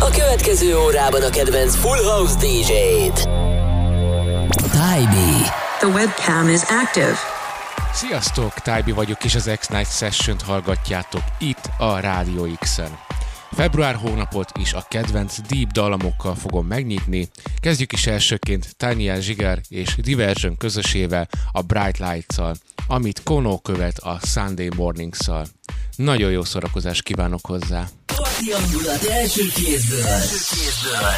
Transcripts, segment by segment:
A következő órában a kedvenc Full House DJ-t. Tybee. The webcam is active. Sziasztok, Tybee vagyok, és az X-Night Session-t hallgatjátok itt a Rádió X-en. Február hónapot is a kedvenc deep dalamokkal fogom megnyitni. Kezdjük is elsőként Tanya Zsiger és Diversion közösével a Bright Lights-szal, amit Kono követ a Sunday Mornings-szal. Nagyon jó szórakozást kívánok hozzá! Parti hangulat első kézből. első kézből.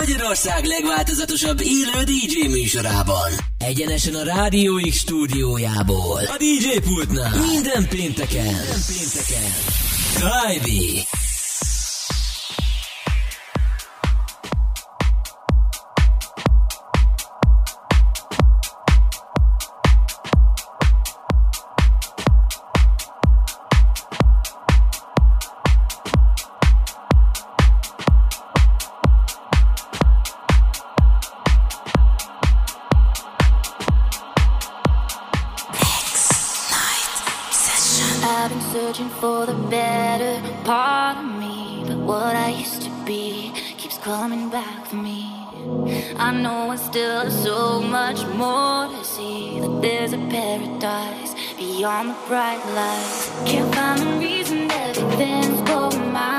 Magyarország legváltozatosabb élő DJ műsorában. Egyenesen a Rádió X stúdiójából. A DJ pultnál. Minden pénteken. Minden pénteken. Tybee. Still so much more to see. That there's a paradise beyond the bright lights. Can't find a reason everything's going my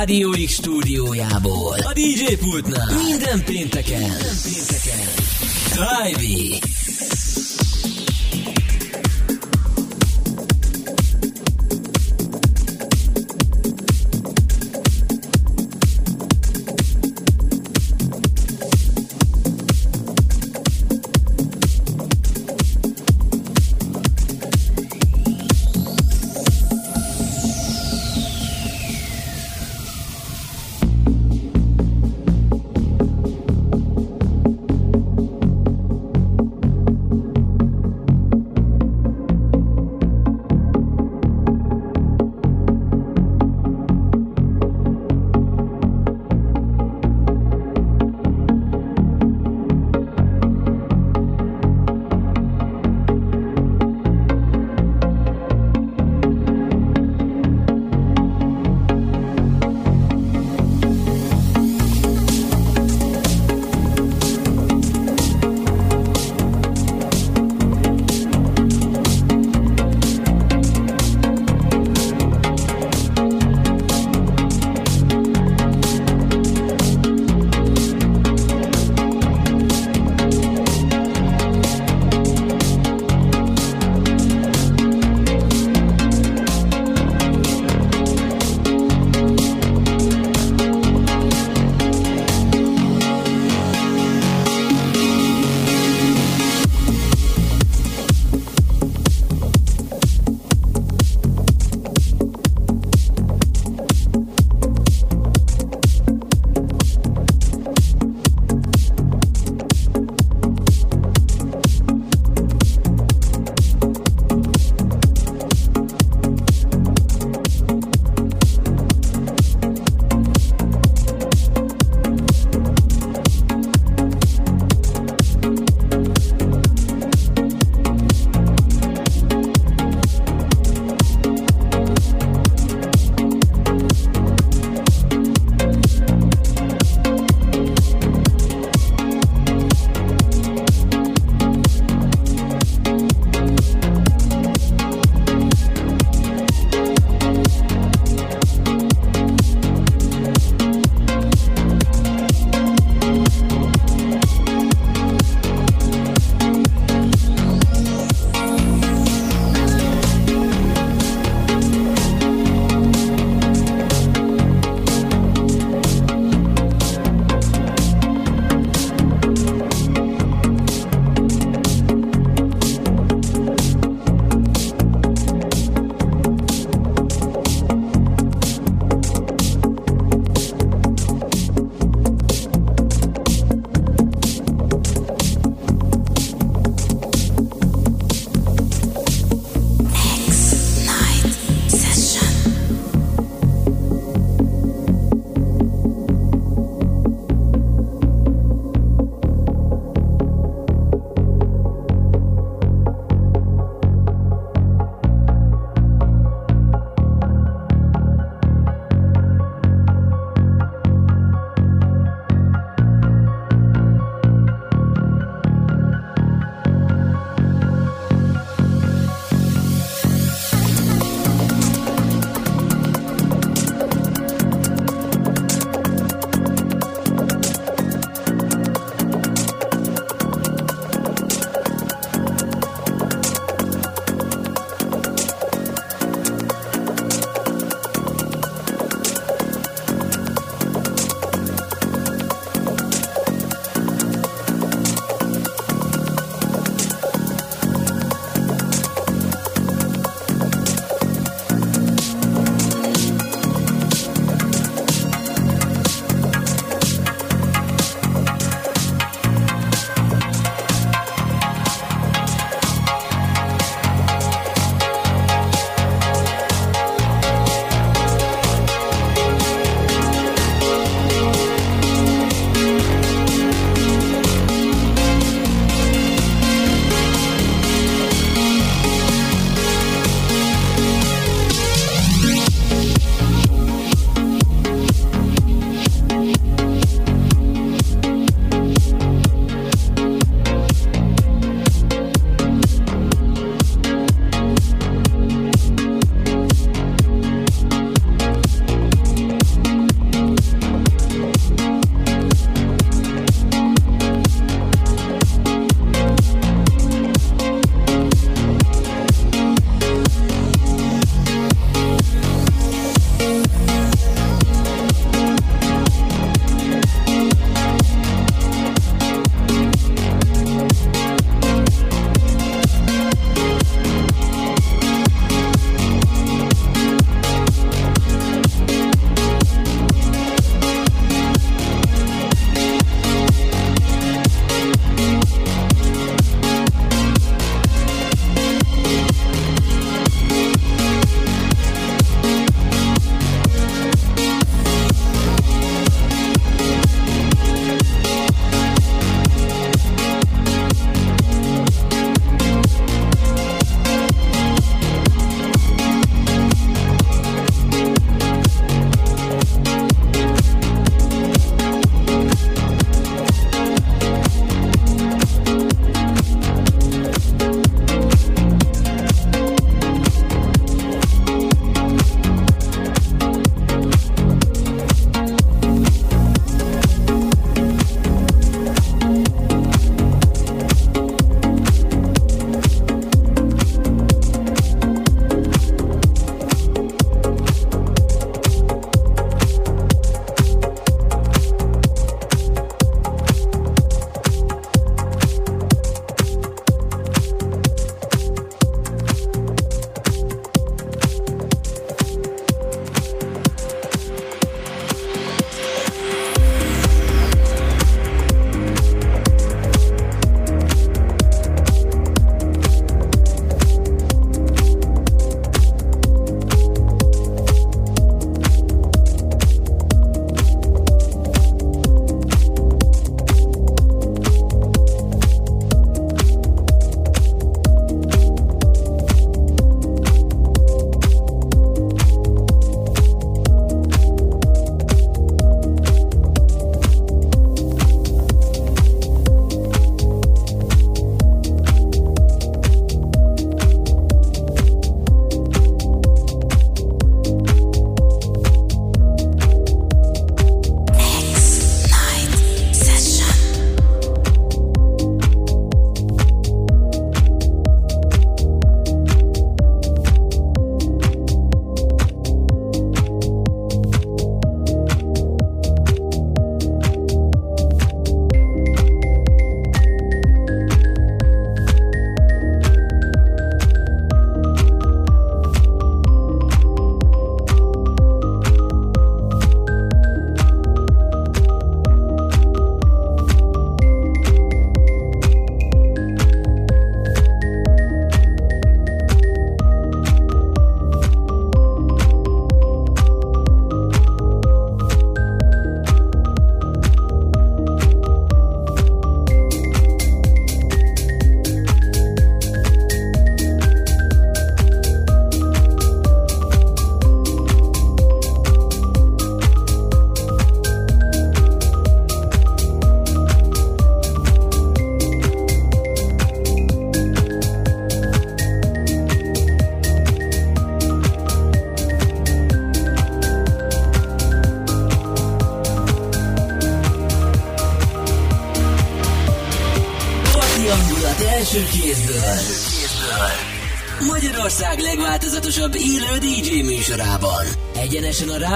Rádió X stúdiójából. A DJ pultnál. Minden pénteken. Minden pénteken. Drive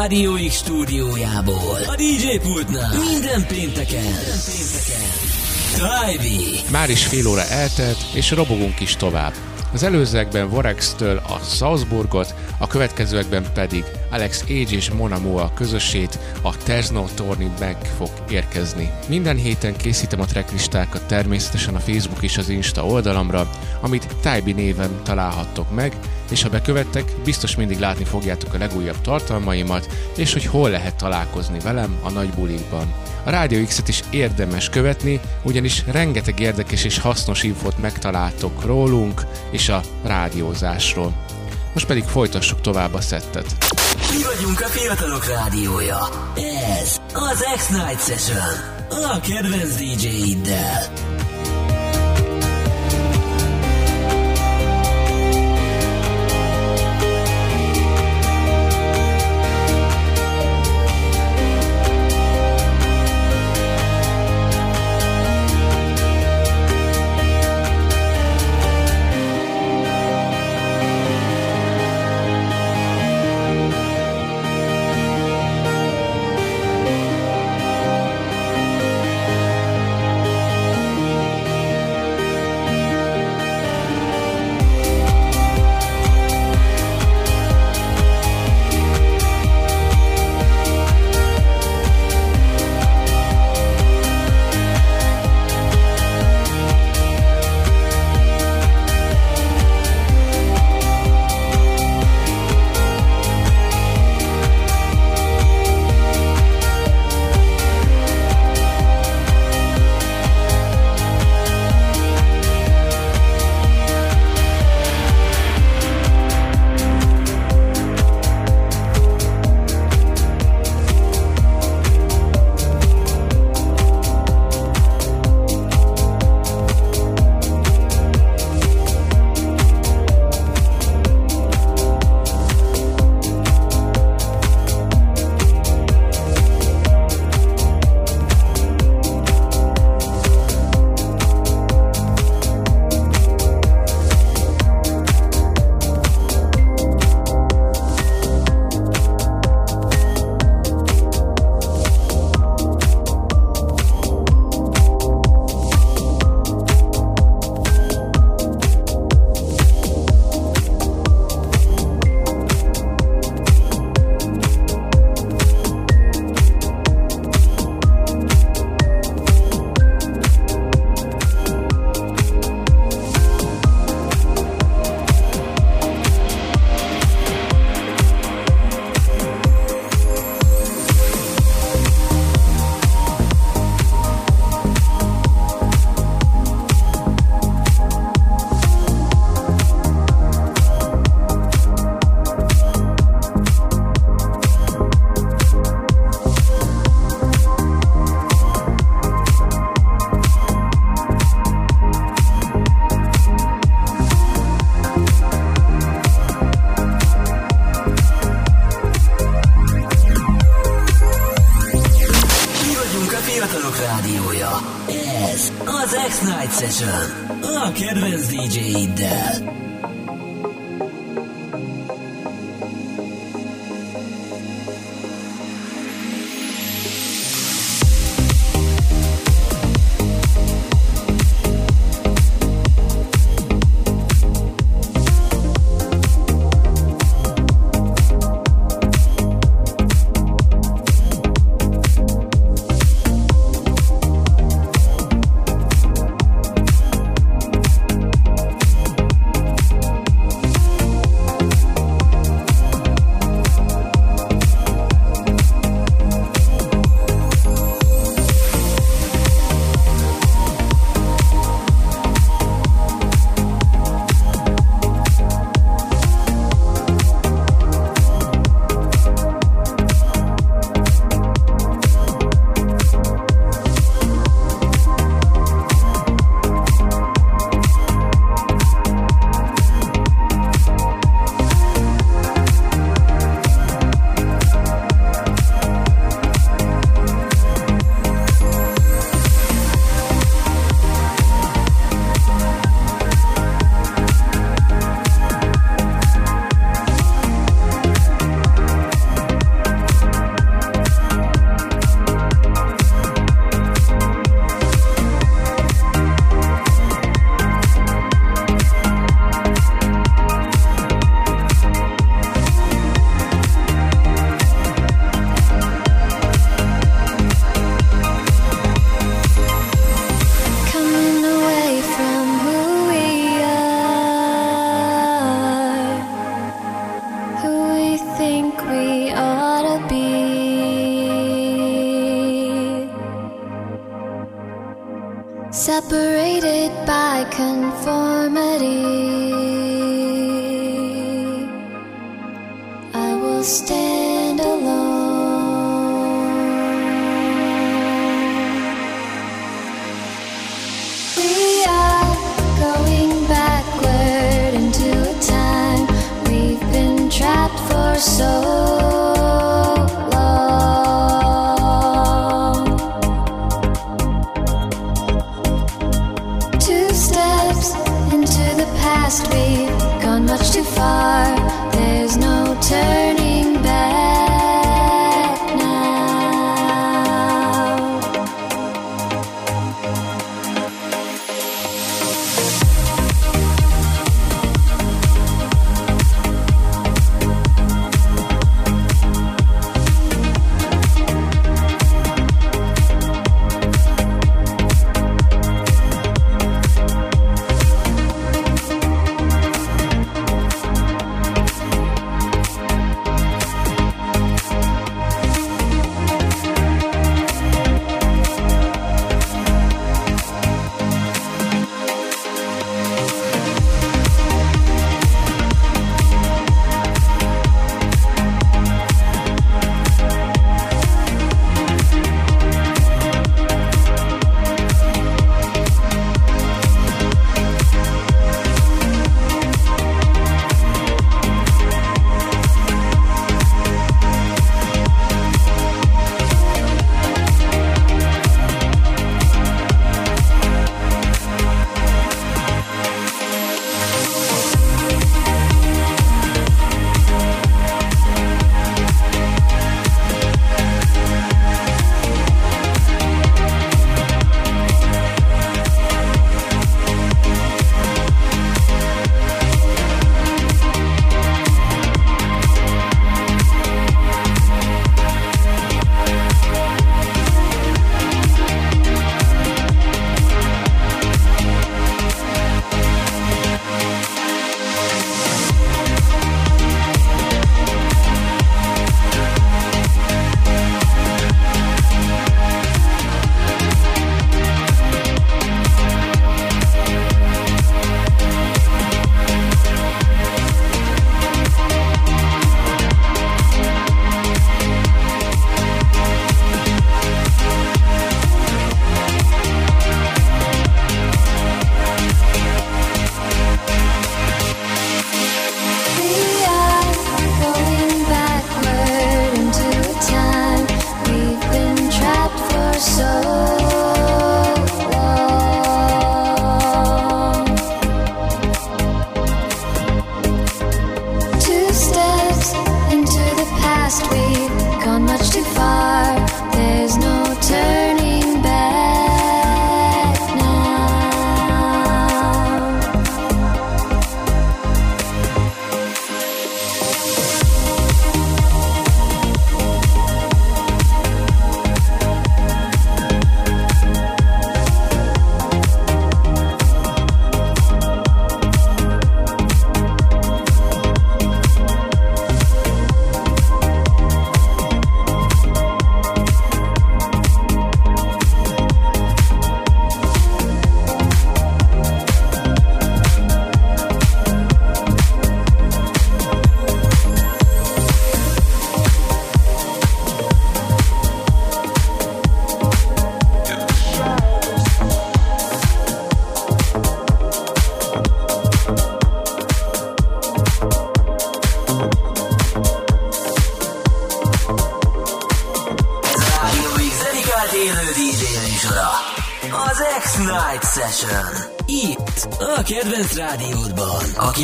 Rádió X stúdiójából. A DJ pultnál. Minden pénteken. Minden pénteken. Trybi. Már is fél óra eltelt, és robogunk is tovább. Az előzőekben Vorex-től a Salzburgot, a következőekben pedig Alex Age és Mona Moa közösét, a There's No Torni meg fog érkezni. Minden héten készítem a tracklistákat természetesen a Facebook és az Insta oldalamra, amit Taibi néven találhattok meg, és ha bekövettek, biztos mindig látni fogjátok a legújabb tartalmaimat, és hogy hol lehet találkozni velem a nagy bulikban. A Rádió X-et is érdemes követni, ugyanis rengeteg érdekes és hasznos infót megtaláltok rólunk és a rádiózásról. Most pedig folytassuk tovább a szettet. Mi vagyunk a fiatalok rádiója. Ez az X-Night Session. A kedvenc DJ-iddel.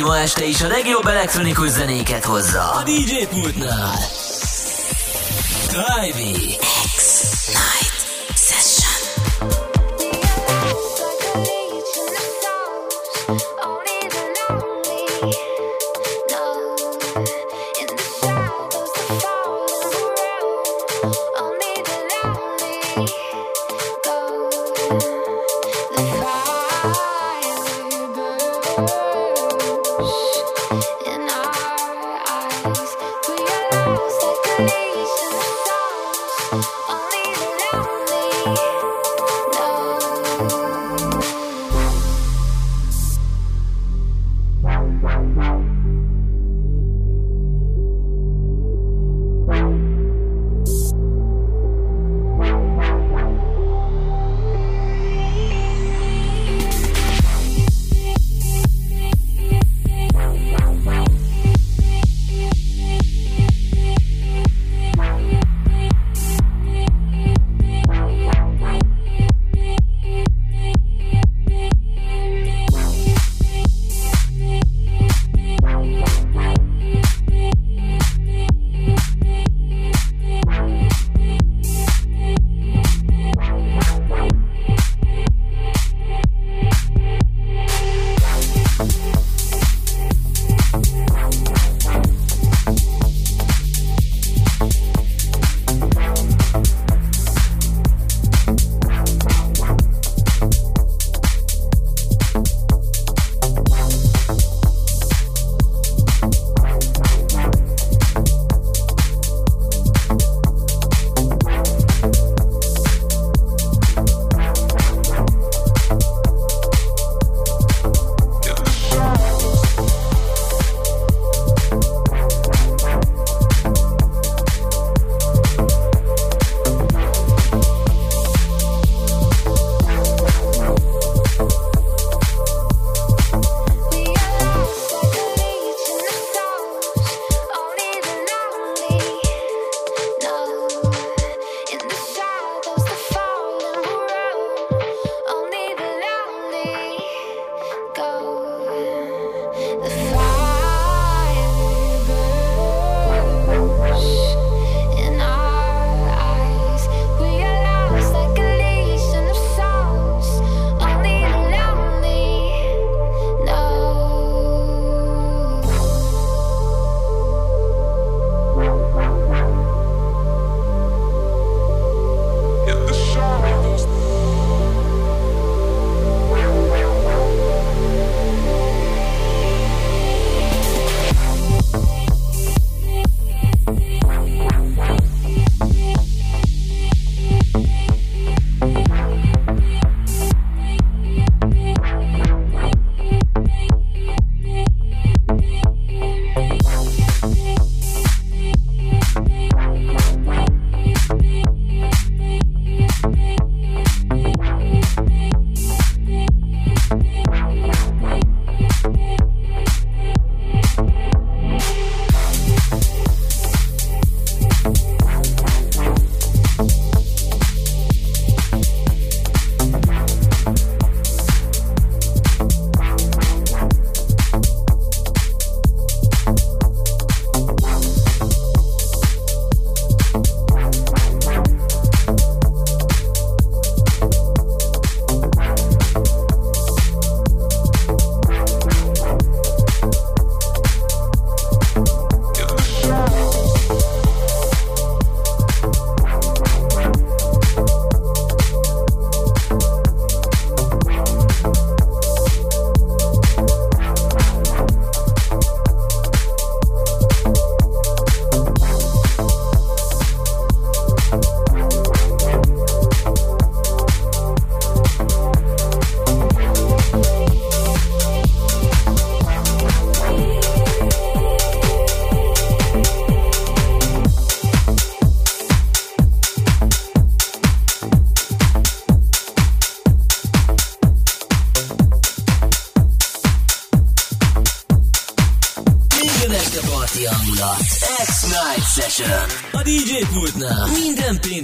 aki ma este is a legjobb elektronikus zenéket hozza. A DJ pultnál. Drive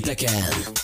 minden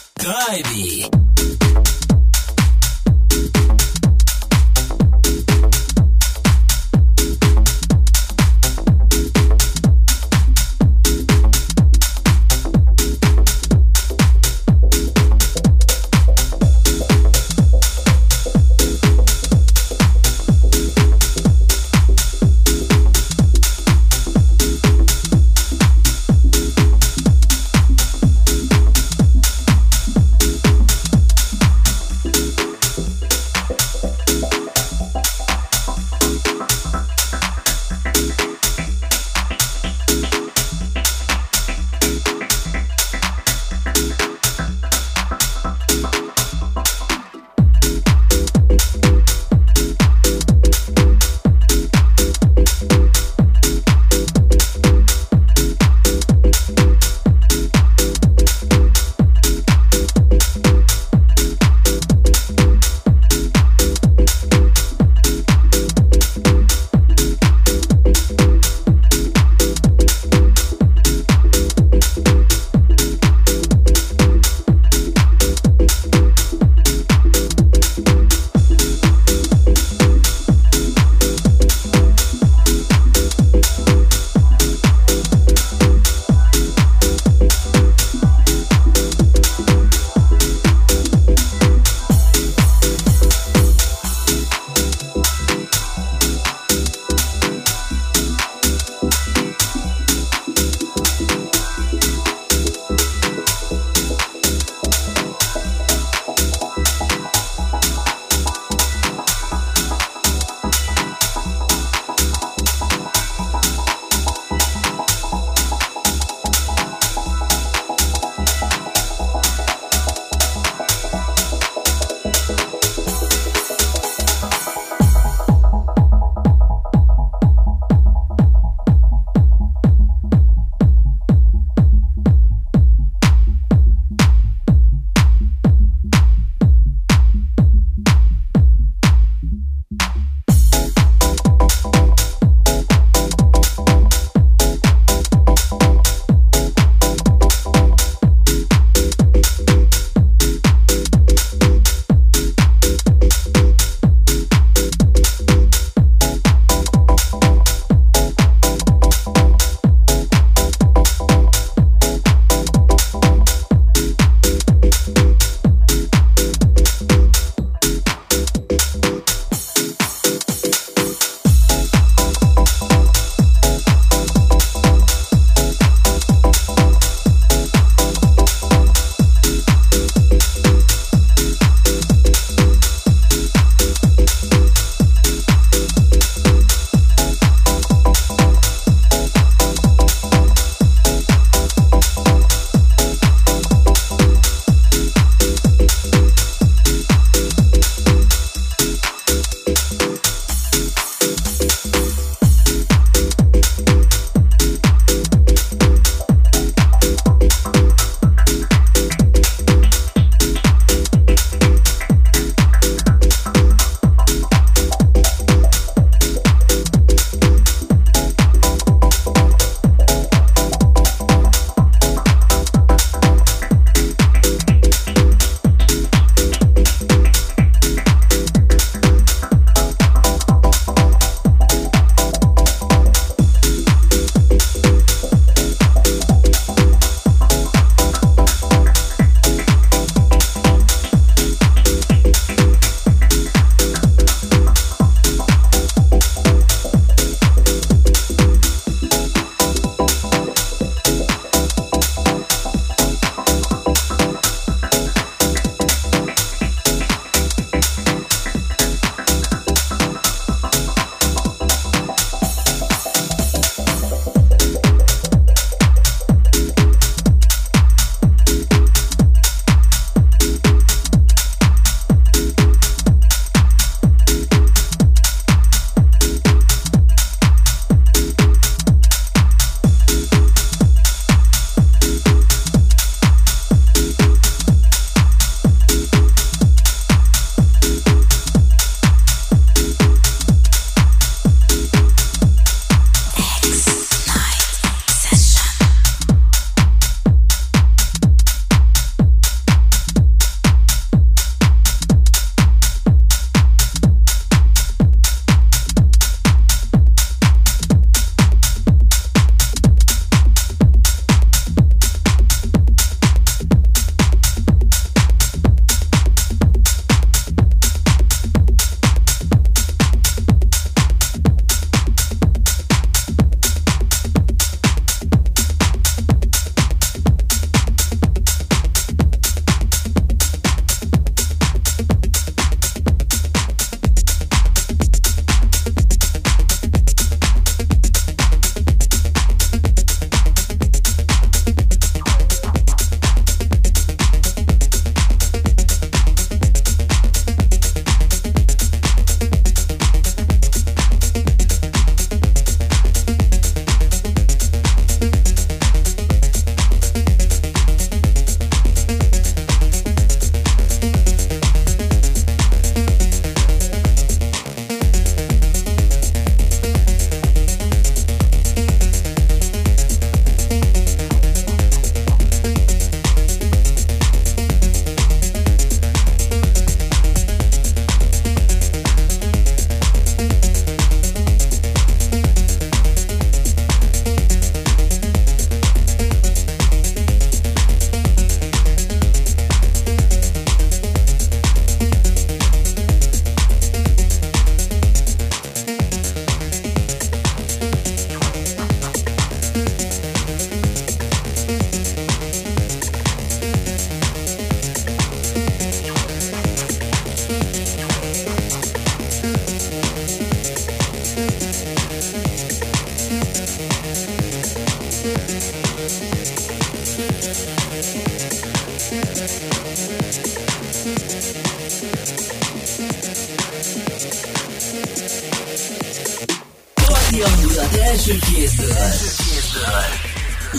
első kézből.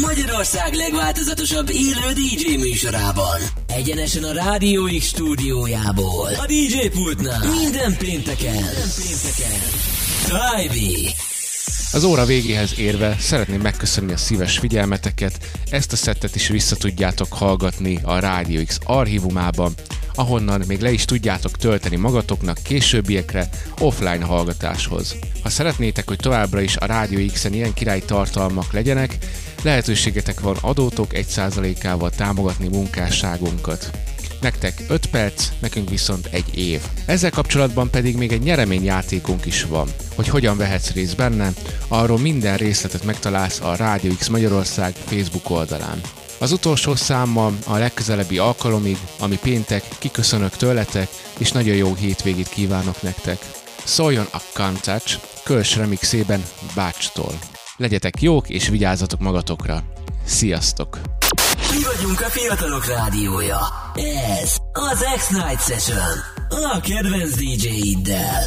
Magyarország legváltozatosabb élő DJ műsorában. Egyenesen a Rádió X stúdiójából. A DJ pultnál. Minden pénteken. Minden pénteken. Az óra végéhez érve szeretném megköszönni a szíves figyelmeteket, ezt a szettet is vissza tudjátok hallgatni a Rádió X archívumában, ahonnan még le is tudjátok tölteni magatoknak későbbiekre offline hallgatáshoz. Ha szeretnétek, hogy továbbra is a Rádió X-en ilyen király tartalmak legyenek, lehetőségetek van adótok 1%-ával támogatni munkásságunkat. Nektek 5 perc, nekünk viszont egy év. Ezzel kapcsolatban pedig még egy nyereményjátékunk is van. Hogy hogyan vehetsz részt benne, arról minden részletet megtalálsz a Rádió X Magyarország Facebook oldalán. Az utolsó számmal a legközelebbi alkalomig, ami péntek, kiköszönök tőletek, és nagyon jó hétvégét kívánok nektek. Szóljon a Kantács, Kölcs remixében Bácstól. Legyetek jók és vigyázzatok magatokra. Sziasztok! Mi vagyunk a fiatalok rádiója. Ez az X-Night Session. A kedvenc DJ-iddel.